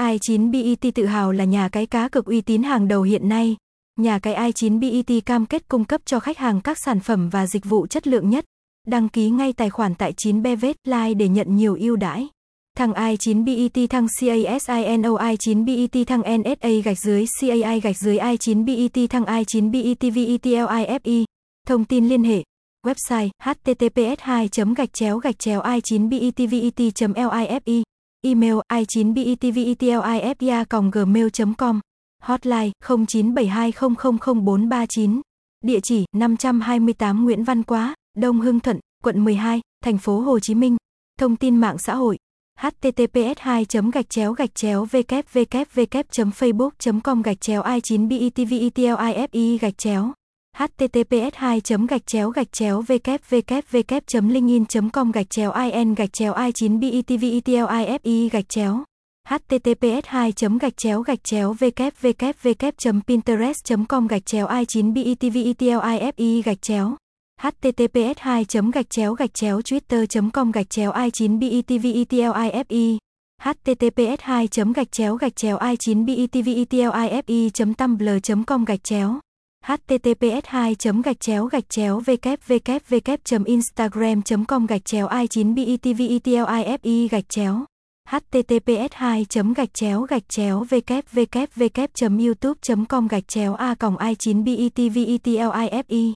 i9BET tự hào là nhà cái cá cực uy tín hàng đầu hiện nay. Nhà cái i9BET cam kết cung cấp cho khách hàng các sản phẩm và dịch vụ chất lượng nhất. Đăng ký ngay tài khoản tại 9bevet Live để nhận nhiều ưu đãi. Thằng i9BET thăng CASINO i9BET thăng NSA gạch dưới CAI gạch dưới i9BET thăng i9BET VETLIFE. Thông tin liên hệ Website https 2 gạch chéo gạch chéo i 9 betvet life Email i 9 betvetlifia gmail com Hotline 0972000439 Địa chỉ 528 Nguyễn Văn Quá, Đông Hưng Thuận, quận 12, thành phố Hồ Chí Minh. Thông tin mạng xã hội https 2 gạch chéo gạch chéo www facebook com gạch chéo i 9 betvetlifie gạch chéo https 2 gạch chéo gạch chéo www linkin com gạch chéo in gạch chéo i 9 betvetlify gạch chéo https 2 gạch chéo gạch chéo www pinterest com gạch chéo i 9 betvetlify gạch chéo https 2 gạch chéo gạch chéo twitter com gạch chéo i 9 betvetlify https 2 gạch chéo gạch chéo i 9 betvetlify tumblr com gạch chéo https 2 gạch chéo gạch chéo www instagram com gạch chéo i 9 betvetlife gạch chéo https 2 gạch chéo gạch chéo www youtube com gạch chéo a i 9 betvetlife